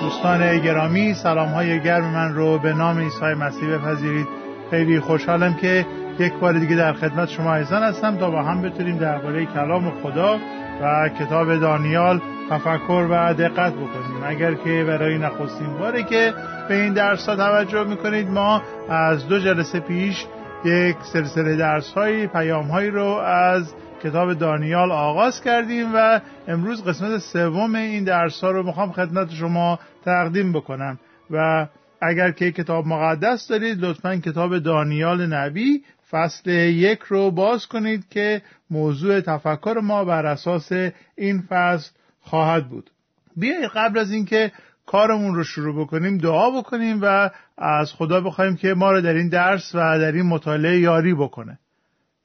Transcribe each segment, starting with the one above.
دوستان گرامی سلام های گرم من رو به نام عیسی مسیح بپذیرید. خیلی خوشحالم که یک بار دیگه در خدمت شما ایزان هستم تا با هم بتونیم درباره کلام خدا و کتاب دانیال تفکر و دقت بکنیم. اگر که برای نخستین باره که به این درس توجه می‌کنید ما از دو جلسه پیش یک سلسله درس های پیام هایی رو از کتاب دانیال آغاز کردیم و امروز قسمت سوم این درس ها رو می‌خوام خدمت شما تقدیم بکنم. و اگر که کتاب مقدس دارید لطفا کتاب دانیال نبی فصل یک رو باز کنید که موضوع تفکر ما بر اساس این فصل خواهد بود. بیایید قبل از اینکه کارمون رو شروع بکنیم دعا بکنیم و از خدا بخوایم که ما رو در این درس و در این مطالعه یاری بکنه.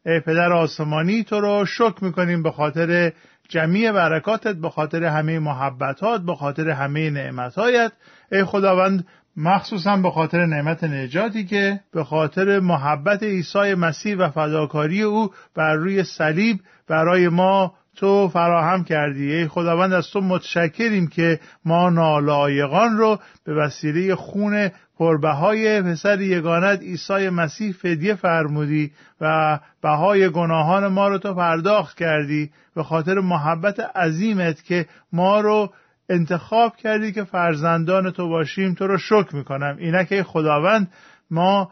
ای پدر آسمانی تو رو شکر می‌کنیم به خاطر جمعی برکاتت به خاطر همه محبتات به خاطر همه نعمتهایت. ای خداوند مخصوصا به خاطر نعمت نجاتی که به خاطر محبت عیسی مسیح و فداکاری او بر روی صلیب برای ما تو فراهم کردی. ای خداوند از تو متشکریم که ما نالایقان رو به وسیله خون پربهای پسر یگانت عیسی مسیح فدیه فرمودی و بهای گناهان ما رو تو پرداخت کردی به خاطر محبت عظیمت که ما رو انتخاب کردی که فرزندان تو باشیم. تو رو شکر می‌کنم. اینکه خداوند ما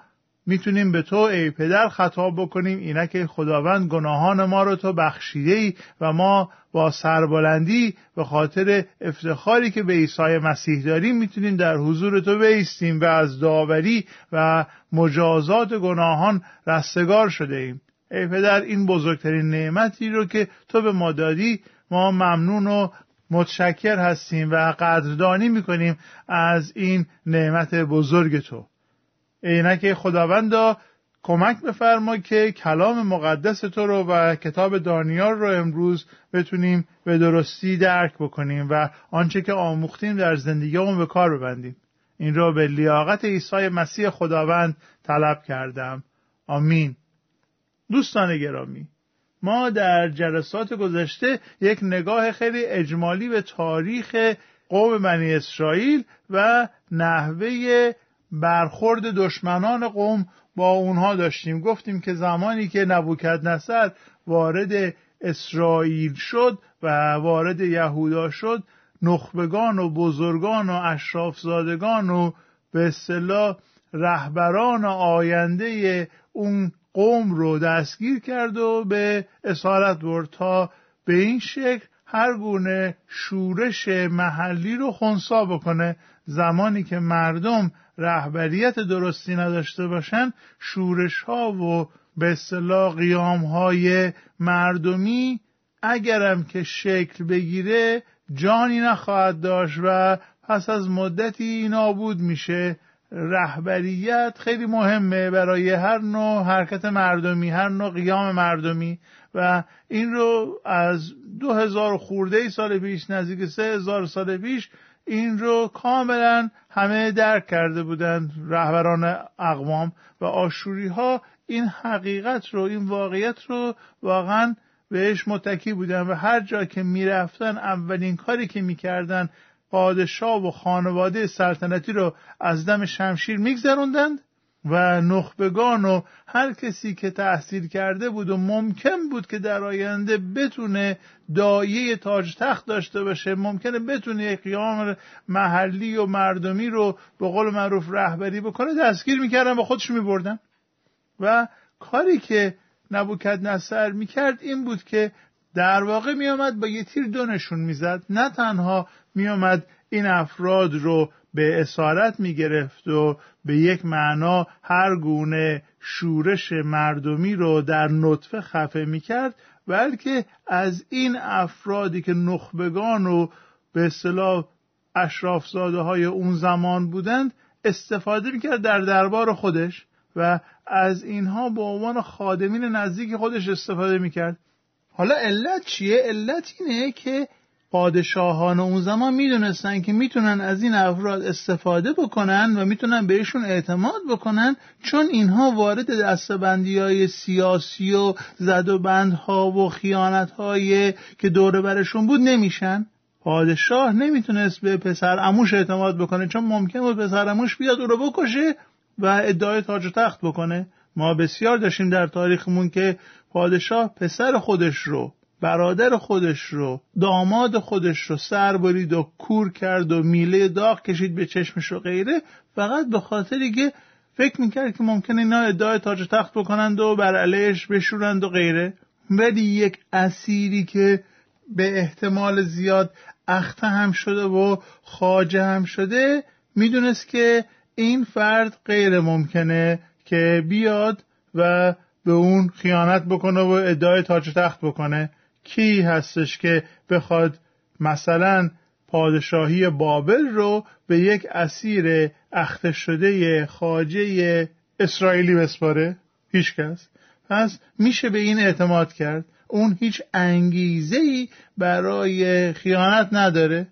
می‌تونیم به تو ای پدر خطاب بکنیم اینکه خداوند گناهان ما رو تو بخشیده ای و ما با سربلندی به خاطر افتخاری که به عیسی مسیح داریم می‌تونیم در حضور تو بیستیم و از داوری و مجازات گناهان رستگار شده ایم ای پدر این بزرگترین نعمتی رو که تو به ما دادی ما ممنون و متشکر هستیم و قدردانی می‌کنیم از این نعمت بزرگ تو. اینکه خداوندا کمک بفرما که کلام مقدس تو رو و کتاب دانیال رو امروز بتونیم به درستی درک بکنیم و آنچه که آموختیم در زندگیمون به کار ببندیم. این را به لیاقت عیسی مسیح خداوند طلب کردم. آمین. دوستان گرامی ما در جلسات گذشته یک نگاه خیلی اجمالی به تاریخ قوم بنی اسرائیل و نحوه برخورد دشمنان قوم با اونها داشتیم. گفتیم که زمانی که نبوکد نصر وارد اسرائیل شد و وارد یهودا شد نخبگان و بزرگان و اشرافزادگان و به اصطلاح رهبران آینده اون قوم رو دستگیر کرد و به اسارت برد تا به این شکل هر گونه شورش محلی رو خونسا بکنه. زمانی که مردم رهبریت درستی نداشته باشن شورش ها و به اصطلاح قیام های مردمی اگرم که شکل بگیره جانی نخواهد داشت و پس از مدتی نابود میشه. رهبریت خیلی مهمه برای هر نوع حرکت مردمی هر نوع قیام مردمی و این رو از دو هزار خورده سال پیش نزدیک سه هزار سال پیش این رو کاملا همه درک کرده بودند رهبران اقوام و آشوری ها این حقیقت رو این واقعیت رو واقعا بهش متکی بودن و هر جا که می‌رفتن اولین کاری که می‌کردن پادشاه و خانواده سلطنتی رو از دم شمشیر میگذروندند. و نخبگان و هر کسی که تحصیل کرده بود و ممکن بود که در آینده بتونه دایه تاج تخت داشته باشه ممکنه بتونه یک قیام محلی و مردمی رو به قول معروف رهبری بکنه دستگیر می‌کردن و خودش میبردن. و کاری که نبوکد نصر می‌کرد این بود که در واقع میآمد با یه تیر دو نشون می‌زد. نه تنها میآمد این افراد رو به اسارت می گرفت و به یک معنا هر گونه شورش مردمی رو در نطفه خفه می کرد بلکه از این افرادی که نخبگان و به اصطلاح اشرافزاده های اون زمان بودند استفاده می‌کرد در دربار خودش و از اینها به عنوان خادمین نزدیک خودش استفاده می‌کرد حالا علت چیه؟ علت اینه که پادشاهان اون زمان می‌دونستن که می‌تونن از این افراد استفاده بکنن و می‌تونن بهشون اعتماد بکنن چون اینها وارد دستبندی های سیاسی و زد و بندها و خیانت های که دوره برشون بود نمیشن. پادشاه نمی‌تونست به پسر اموش اعتماد بکنه چون ممکن بود پسر اموش بیاد او رو بکشه و ادعای تاج و تخت بکنه. ما بسیار داشتیم در تاریخمون که پادشاه پسر خودش رو برادر خودش رو داماد خودش رو سر برید و کور کرد و میله داغ کشید به چشمش و غیره. فقط به خاطری که فکر می‌کرد که ممکنه اینا ادعای تاج تخت بکنند و بر علیهش بشورند و غیره. ولی یک اسیری که به احتمال زیاد اخته هم شده و خاجه هم شده می‌دونست که این فرد غیر ممکنه که بیاد و به اون خیانت بکنه و ادعای تاج تخت بکنه. کی هستش که بخواد مثلا پادشاهی بابل رو به یک اسیر اخته شده خاجه اسرائیلی بسپاره؟ هیچکس پس میشه به این اعتماد کرد. اون هیچ انگیزه ای برای خیانت نداره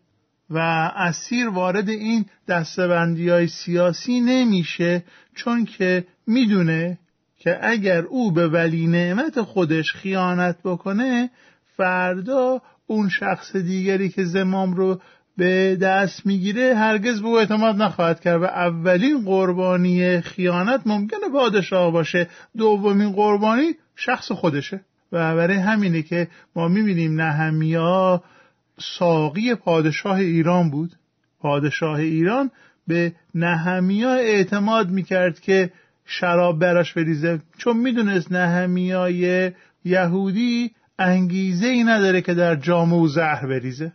و اسیر وارد این دستبندی های سیاسی نمیشه چون که می‌دونه که اگر او به ولی نعمت خودش خیانت بکنه فردا اون شخص دیگری که زمام رو به دست می‌گیره هرگز به او اعتماد نخواهد کرد و اولین قربانی خیانت ممکنه پادشاه باشه. دومین قربانی شخص خودشه. و برای همینه که ما می‌بینیم نهمیا ساقی پادشاه ایران بود. پادشاه ایران به نهمیا اعتماد می‌کرد که شراب براش بریزه. چون می‌دونست نهمیای یهودی انگیزه ای نداره که در جام و زهر بریزه.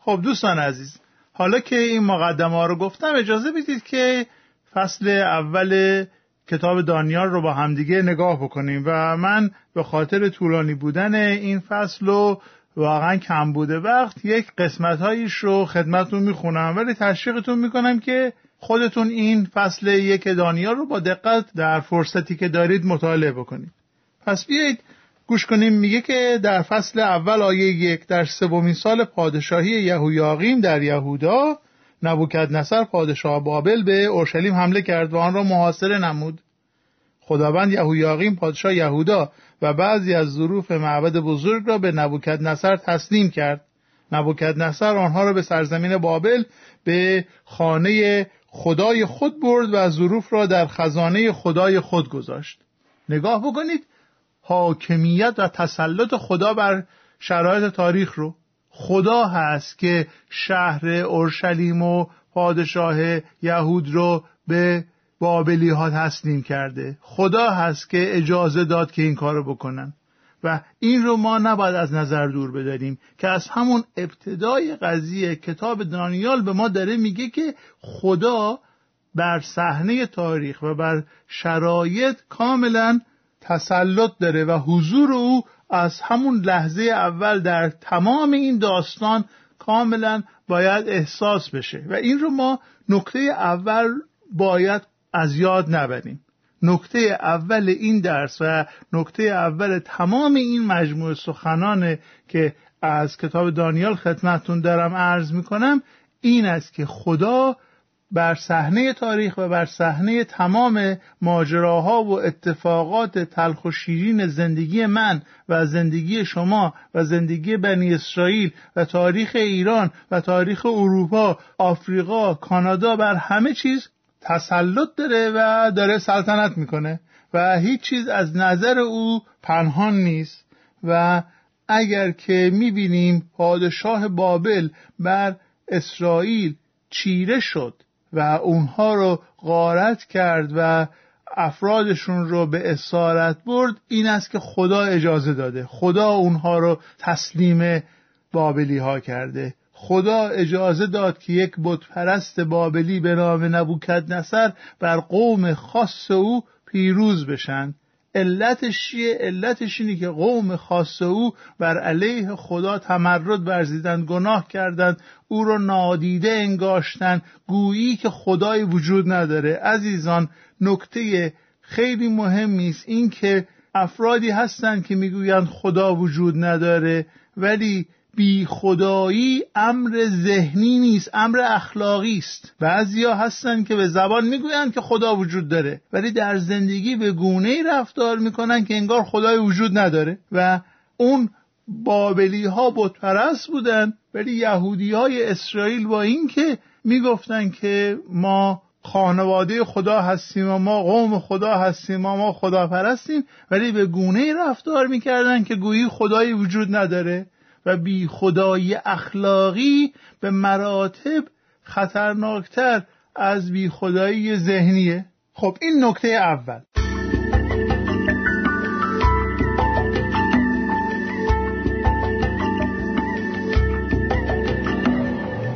خب دوستان عزیز حالا که این مقدمه ها رو گفتم اجازه بدید که فصل اول کتاب دانیال رو با همدیگه نگاه بکنیم و من به خاطر طولانی بودن این فصل و واقعا کم بوده وقت یک قسمت هاییش رو خدمتون می‌خونم. ولی تشویقتون می‌کنم که خودتون این فصل یک دانیال رو با دقت در فرصتی که دارید مطالعه بکنید. پس بیایید گوش کنیم میگه که در فصل اول آیه یک در سومین سال پادشاهی یهویاقیم در یهودا نبوکدنصر پادشاه بابل به اورشلیم حمله کرد و آن را محاصره نمود. خداوند یهویاقیم پادشاه یهودا و بعضی از ظروف معبد بزرگ را به نبوکدنصر تسلیم کرد. نبوکدنصر آنها را به سرزمین بابل به خانه خدای خود برد و ظروف را در خزانه خدای خود گذاشت. نگاه بکنید حاکمیت و تسلط خدا بر شرایط تاریخ رو. خدا هست که شهر اورشلیم و پادشاه یهود رو به بابلی ها تسلیم کرده. خدا هست که اجازه داد که این کارو بکنن. و این رو ما نباید از نظر دور بداریم که از همون ابتدای قضیه کتاب دانیال به ما داره میگه که خدا بر صحنه تاریخ و بر شرایط کاملا تسلط داره و حضور او از همون لحظه اول در تمام این داستان کاملا باید احساس بشه. و این رو ما نکته اول باید از یاد نبریم. نکته اول این درس و نکته اول تمام این مجموعه سخنانه که از کتاب دانیال خدمتتون دارم عرض می‌کنم این است که خدا بر صحنه تاریخ و بر صحنه تمام ماجراها و اتفاقات تلخ و شیرین زندگی من و زندگی شما و زندگی بنی اسرائیل و تاریخ ایران و تاریخ اروپا، آفریقا، کانادا بر همه چیز تسلط داره و داره سلطنت می‌کنه و هیچ چیز از نظر او پنهان نیست. و اگر که می‌بینیم پادشاه بابل بر اسرائیل چیره شد و اونها رو غارت کرد و افرادشون رو به اسارت برد این است که خدا اجازه داده. خدا اونها رو تسلیم بابلی ها کرده. خدا اجازه داد که یک بتپرست بابلی به نام نبوکد نصر بر قوم خاص او پیروز بشن. علتش چیه؟ علتش اینه که قوم خاص او بر علیه خدا تمرد ورزیدند گناه کردند او را نادیده انگاشتن. گویی که خدای وجود نداره. عزیزان نکته خیلی مهمی است این که افرادی هستند که می‌گویند خدا وجود نداره ولی بی خدایی امر ذهنی نیست امر اخلاقی است. بعضیا هستن که به زبان می‌گویند که خدا وجود داره ولی در زندگی به گونه ای رفتار می‌کنن که انگار خدای وجود نداره و اون بابلی ها بتپرست بودن ولی یهودی های اسرائیل با اینکه می‌گفتن که ما خانواده خدا هستیم و ما قوم خدا هستیم و ما خدا پرستیم ولی به گونه رفتار می‌کردن که گویی خدایی وجود نداره. و بی خدای اخلاقی به مراتب خطرناکتر از بی خدایی ذهنیه. خب این نکته اول.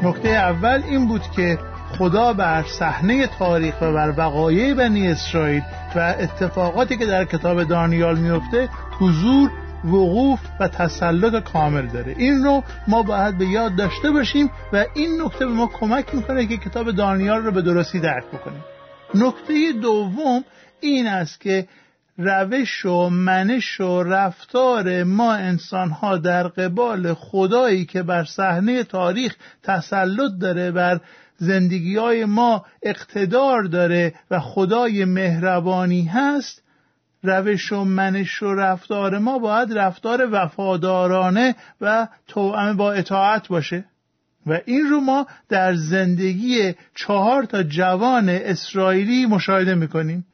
نکته اول این بود که خدا بر صحنه تاریخ و بر وقایع بنی اسرائیل و اتفاقاتی که در کتاب دانیال میفته حضور وقوف و تسلط کامل داره. این رو ما باید به یاد داشته باشیم و این نکته به ما کمک می‌کنه که کتاب دانیال رو به درستی درک بکنیم. نکته دوم این است که روش و منش و رفتار ما انسان ها در قبال خدایی که بر صحنه تاریخ تسلط داره بر زندگی های ما اقتدار داره و خدای مهربانی هست روش و منش و رفتار ما باید رفتار وفادارانه و توأم با اطاعت باشه. و این رو ما در زندگی چهار تا جوان اسرائیلی مشاهده می‌کنیم.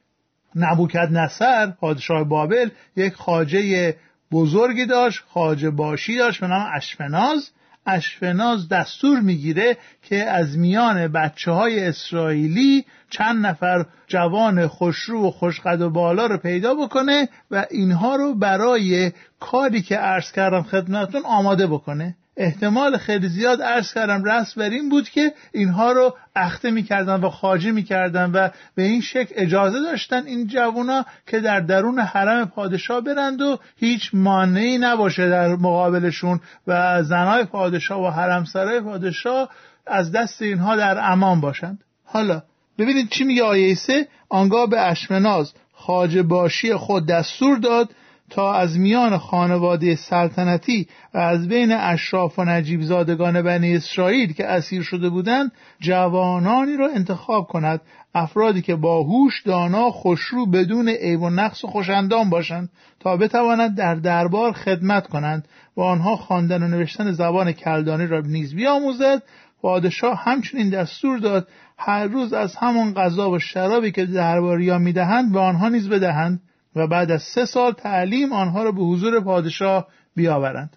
نبوکد نصر پادشاه بابل یک خاجه بزرگی داشت خاجه باشی داشت به نام اشفناز اشفناز دستور می‌گیره که از میان بچه های اسرائیلی چند نفر جوان خوشرو و خوشقد و بالا رو پیدا بکنه و اینها رو برای کاری که عرض کردم خدمتون آماده بکنه. احتمال خیلی زیاد عرض کردم رست بر این بود که اینها رو اخته می‌کردن و خاجی می‌کردن و به این شکل اجازه داشتن این جوونا که در درون حرم پادشاه برند و هیچ مانعی نباشه در مقابلشون و زنای پادشاه و حرمسرای پادشاه از دست اینها در امان باشند. حالا ببینید چی میگه آیه سه؟ آنگاه به اشمناز خاجه باشی خود دستور داد تا از میان خانواده سلطنتی و از بین اشراف و نجیب زادگان بنی اسرائیل که اسیر شده بودند جوانانی را انتخاب کند افرادی که باهوش دانا خوشرو بدون عیب و نقص و خوشندام باشند تا بتوانند در دربار خدمت کنند و آنها خواندن و نوشتن زبان کلدانی را نیز بیاموزد. پادشاه همچنین دستور داد هر روز از همان غذا و شرابی که درباریان می‌دهند به آنها نیز بدهند. و بعد از سه سال تعلیم آنها را به حضور پادشاه بیاورند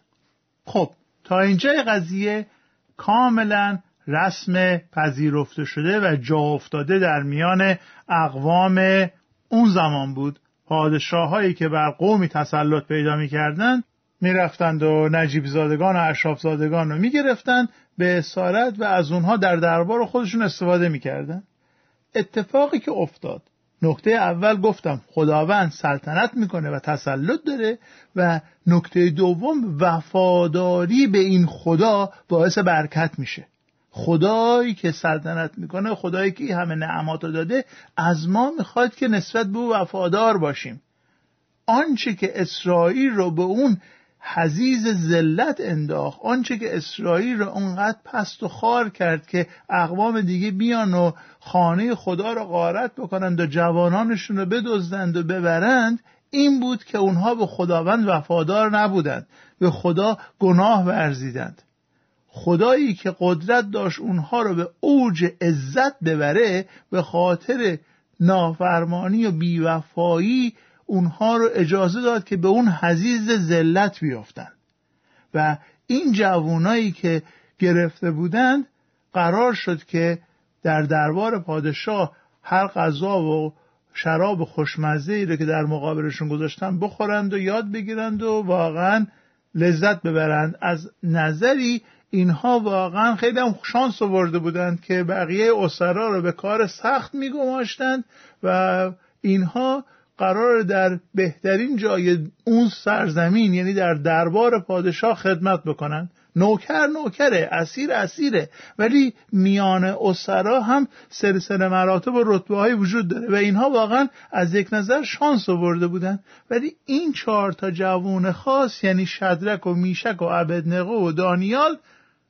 خب تا اینجا قضیه کاملا رسم پذیرفته شده و جا افتاده در میان اقوام اون زمان بود پادشاه هایی که بر قومی تسلط پیدا می کردن می رفتند و نجیب زادگان و اشراف زادگان رو می گرفتند به اسارت و از اونها در دربار خودشون استفاده می کردن. اتفاقی که افتاد نکته اول گفتم خداوند سلطنت می‌کنه و تسلط داره و نکته دوم وفاداری به این خدا باعث برکت میشه. خدایی که سلطنت می‌کنه خدایی که همه نعمات رو داده از ما می‌خواد که نسبت به او وفادار باشیم. آنچه که اسرائیل رو به اون حزیز ذلت انداخت. آنچه که اسرائیل را اونقدر پست و خار کرد که اقوام دیگه بیان و خانه خدا را غارت بکنند و جوانانشون رو بدزدند و ببرند این بود که اونها به خداوند وفادار نبودند. به خدا گناه ورزیدند. خدایی که قدرت داشت اونها رو به اوج عزت ببره به خاطر نافرمانی و بیوفایی اونها رو اجازه داد که به اون حزیز ذلت بیافتند و این جوانایی که گرفته بودند قرار شد که در دربار پادشاه هر غذا و شراب خوشمزه ای رو که در مقابلشون گذاشتن بخورند و یاد بگیرند و واقعا لذت ببرند. از نظری اینها واقعا خیلی هم شانس آورده بودند که بقیه اسرا رو به کار سخت میگماشتند و اینها قرار در بهترین جای اون سرزمین یعنی در دربار پادشاه خدمت بکنند. نوکر نوکره اسیر اسیره. ولی میان اسرا هم سلسله مراتب و رتبه های وجود داره و اینها واقعا از یک نظر شانس آورده بودن ولی این چهار تا جوون خاص یعنی شدرک و میشک و عبدنقه و دانیال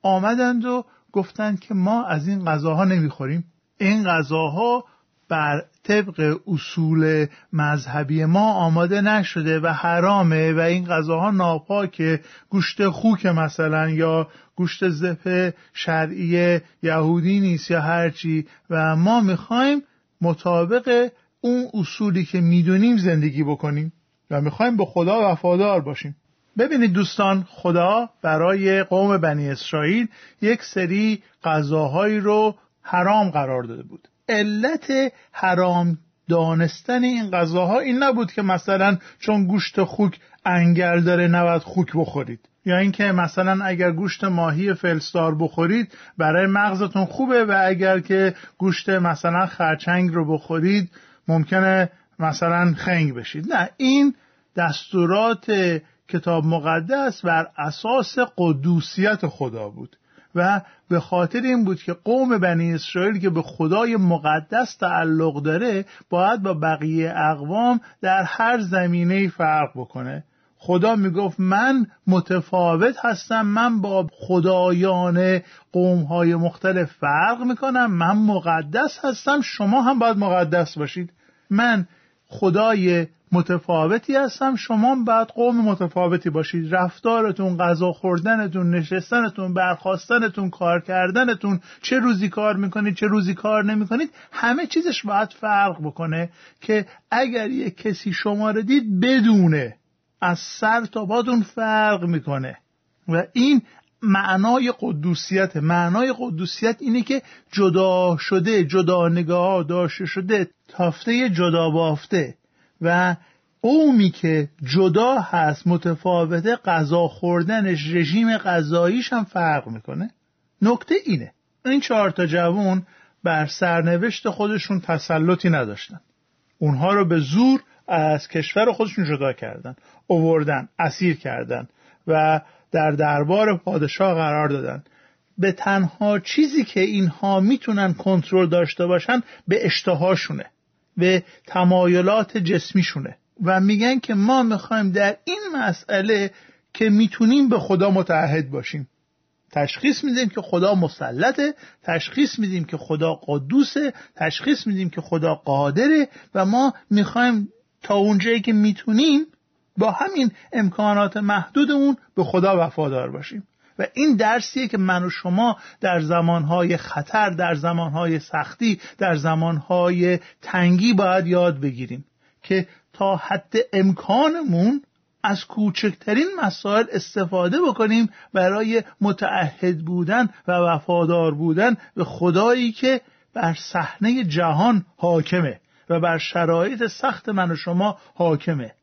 آمدند و گفتند که ما از این غذاها نمی‌خوریم. این غذاها بر طبق اصول مذهبی ما آماده نشده و حرامه و این غذاها ناپاکه. گوشت خوک مثلا یا گوشت زفه شرعی یهودی نیست یا هرچی. و ما می‌خوایم مطابق اون اصولی که می‌دونیم زندگی بکنیم و می‌خوایم به خدا وفادار باشیم. ببینید دوستان خدا برای قوم بنی اسرائیل یک سری غذاهایی رو حرام قرار داده بود. علت حرام دانستن این غذاها این نبود که مثلا چون گوشت خوک انگل داره نباید خوک بخورید. یا اینکه مثلا اگر گوشت ماهی فلستار بخورید برای مغزتون خوبه و اگر که گوشت مثلا خرچنگ رو بخورید ممکنه مثلا خنگ بشید. نه این دستورات کتاب مقدس بر اساس قدوسیت خدا بود. و به خاطر این بود که قوم بنی اسرائیل که به خدای مقدس تعلق داره باید با بقیه اقوام در هر زمینه فرق بکنه. خدا می‌گفت من متفاوت هستم من با خدایان قوم های مختلف فرق می‌کنم من مقدس هستم شما هم باید مقدس باشید. من خدای متفاوتی هستم. شما باید قوم متفاوتی باشید. رفتارتون غذا خوردنتون نشستنتون برخواستنتون کار کردنتون چه روزی کار می‌کنید چه روزی کار نمی‌کنید همه چیزش باید فرق بکنه که اگر یک کسی شما رو دید بدونه از سر تا پاتون فرق می‌کنه. و این معنای قدوسیت معنای قدوسیت اینه که جدا شده جدا نگاه داشته شده تافته جدا بافته. و قومی که جدا هست متفاوته غذا خوردنش رژیم غذاییش هم فرق می‌کنه. نکته اینه. این چهار تا جوون بر سرنوشت خودشون تسلطی نداشتن. اونها رو به زور از کشور خودشون جدا کردن اووردن اسیر کردن و در دربار پادشاه قرار دادن. به تنها چیزی که اینها می‌تونن کنترل داشته باشن به اشتهاشونه. به تمایلات جسمیشونه. و میگن که ما می‌خوایم در این مسئله که می‌تونیم به خدا متعهد باشیم. تشخیص میدیم که خدا مسلطه تشخیص میدیم که خدا قدوسه تشخیص میدیم که خدا قادره و ما می‌خوایم تا اونجایی که می‌تونیم با همین امکانات محدودمون به خدا وفادار باشیم. و این درسیه که من و شما در زمانهای خطر در زمانهای سختی در زمانهای تنگی باید یاد بگیریم که تا حد امکانمون از کوچکترین مسائل استفاده بکنیم برای متعهد بودن و وفادار بودن به خدایی که بر صحنه جهان حاکمه و بر شرایط سخت من و شما حاکمه.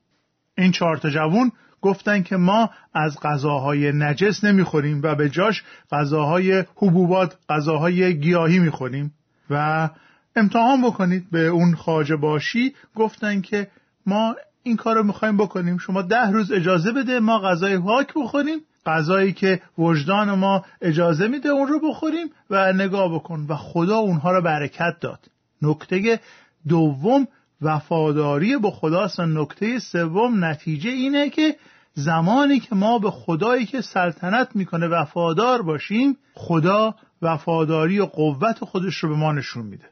این چهار جوون گفتن که ما از غذاهای نجس نمی‌خوریم و به جاش غذاهای حبوبات غذاهای گیاهی می‌خوریم. و امتحان بکنید به اون خاجه باشی. گفتن که ما این کار رو می‌خوایم بکنیم. شما ده روز اجازه بده ما غذای پاک بخوریم. غذایی که وجدان ما اجازه میده اون رو بخوریم و نگاه بکن. و خدا اونها رو برکت داد. نکته دوم وفاداری به خداست. و نکته سوم نتیجه اینه که زمانی که ما به خدایی که سلطنت می‌کنه وفادار باشیم خدا وفاداری و قوت خودش رو به ما نشون میده.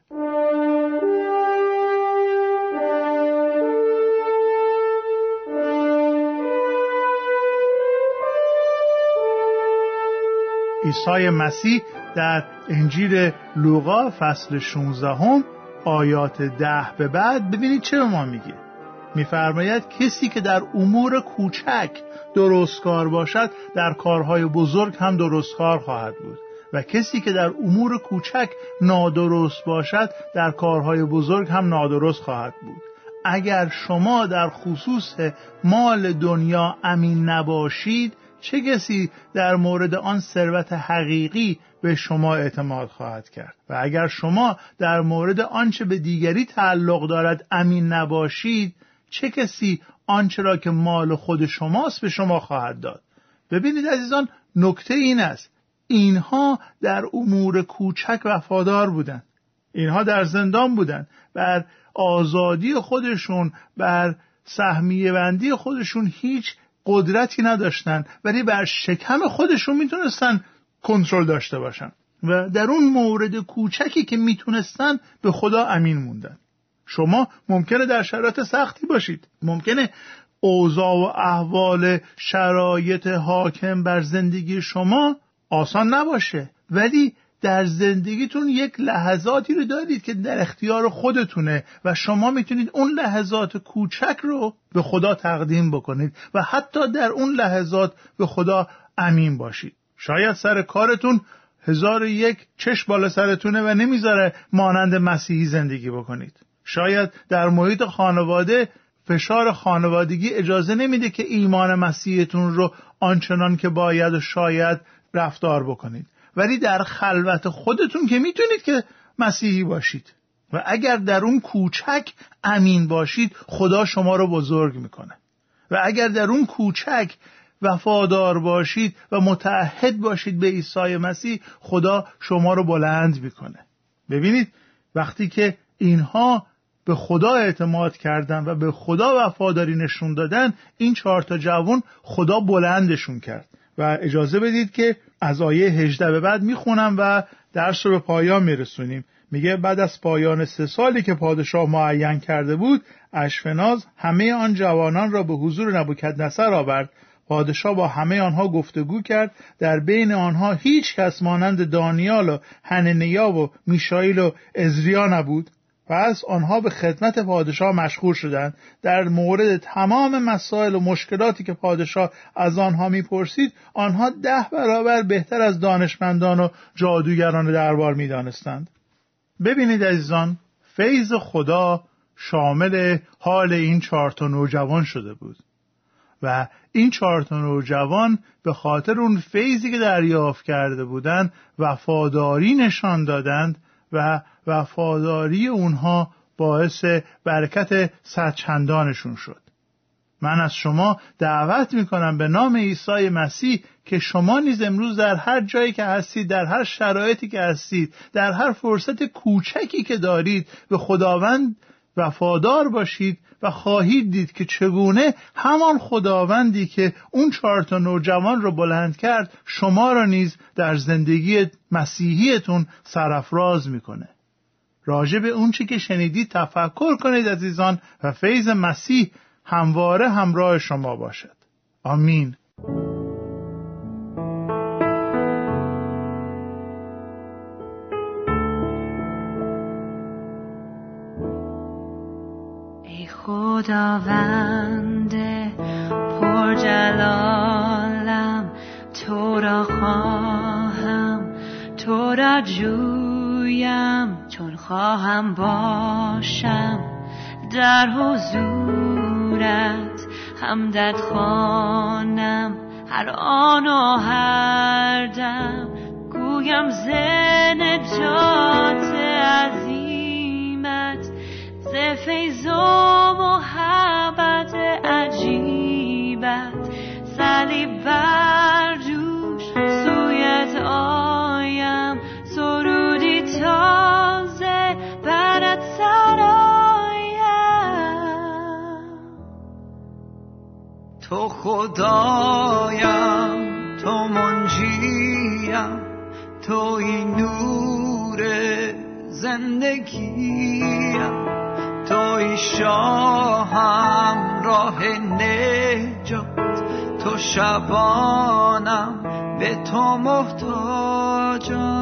عیسی مسیح در انجیل لوقا فصل 16 هم آیات ده به بعد ببینید چه به ما میگه. میفرماید کسی که در امور کوچک درستکار باشد در کارهای بزرگ هم درستکار خواهد بود. و کسی که در امور کوچک نادرست باشد در کارهای بزرگ هم نادرست خواهد بود. اگر شما در خصوص مال دنیا امین نباشید چه کسی در مورد آن ثروت حقیقی به شما اعتماد خواهد کرد؟ و اگر شما در مورد آنچه به دیگری تعلق دارد امین نباشید چه کسی آنچه را که مال خود شماست به شما خواهد داد؟ ببینید عزیزان نکته این است. اینها در امور کوچک وفادار بودند. اینها در زندان بودند. بر آزادی خودشون بر سهمیه بندی خودشون هیچ قدرتی نداشتن ولی بر شکم خودشون می‌تونستن کنترل داشته باشن. و در اون مورد کوچکی که می‌تونستن به خدا امین موندن. شما ممکنه در شرایط سختی باشید. ممکنه اوضاع و احوال شرایط حاکم بر زندگی شما آسان نباشه. ولی در زندگیتون یک لحظاتی رو دارید که در اختیار خودتونه و شما می‌تونید اون لحظات کوچک رو به خدا تقدیم بکنید و حتی در اون لحظات به خدا امین باشید. شاید سر کارتون هزار یک چشم بالا سرتونه و نمی‌ذاره مانند مسیحی زندگی بکنید. شاید در محیط خانواده فشار خانوادگی اجازه نمیده که ایمان مسیحتون رو آنچنان که باید و شاید رفتار بکنید. ولی در خلوت خودتون که می‌تونید که مسیحی باشید. و اگر در اون کوچک امین باشید خدا شما رو بزرگ می‌کنه. و اگر در اون کوچک وفادار باشید و متعهد باشید به عیسی مسیح خدا شما رو بلند می‌کنه. ببینید وقتی که اینها به خدا اعتماد کردن و به خدا وفاداری نشون دادن این چهار تا جوان خدا بلندشون کرد. و اجازه بدید که از آیه 18 به بعد می‌خونم و درس رو به پایان میرسونیم. میگه بعد از پایان سه سالی که پادشاه معین کرده بود اشفناز همه آن جوانان را به حضور نبوکدنصر آورد. پادشاه با همه آنها گفتگو کرد. در بین آنها هیچ کس مانند دانیال و هننیا و میشایل و ازریا نبود. پس آنها به خدمت پادشاه مشغول شدند. در مورد تمام مسائل و مشکلاتی که پادشاه از آنها می‌پرسید آنها ده برابر بهتر از دانشمندان و جادوگران دربار می‌دانستند. ببینید عزیزان فیض خدا شامل حال این چهار نوجوان شده بود. و این چهار نوجوان به خاطر اون فیضی که دریافت کرده بودند وفاداری نشان دادند و وفاداری اونها باعث برکت سرچندانشون شد. من از شما دعوت می‌کنم به نام عیسی مسیح که شما نیز امروز در هر جایی که هستید در هر شرایطی که هستید در هر فرصت کوچکی که دارید به خداوند وفادار باشید و خواهید دید که چگونه همان خداوندی که اون چهار تا نوجوان رو بلند کرد شما را نیز در زندگی مسیحیتون سرافراز می‌کنه. راجع به اون چی که شنیدید تفکر کنید عزیزان و فیض مسیح همواره همراه شما باشد. آمین. خداوند جلالم تو را خواهم تو را جویم چون خواهم باشم. در حضورت همدت خانم هر آن و هر دم. گویم زن جات عظیمت ز صلیب بر جوش سویت آیم سرودی تازه برت سرایم تو خدایم تو منجیم تو این نور زندگیم. توی شاهم راه نجات. شبانم به تو محتاجم.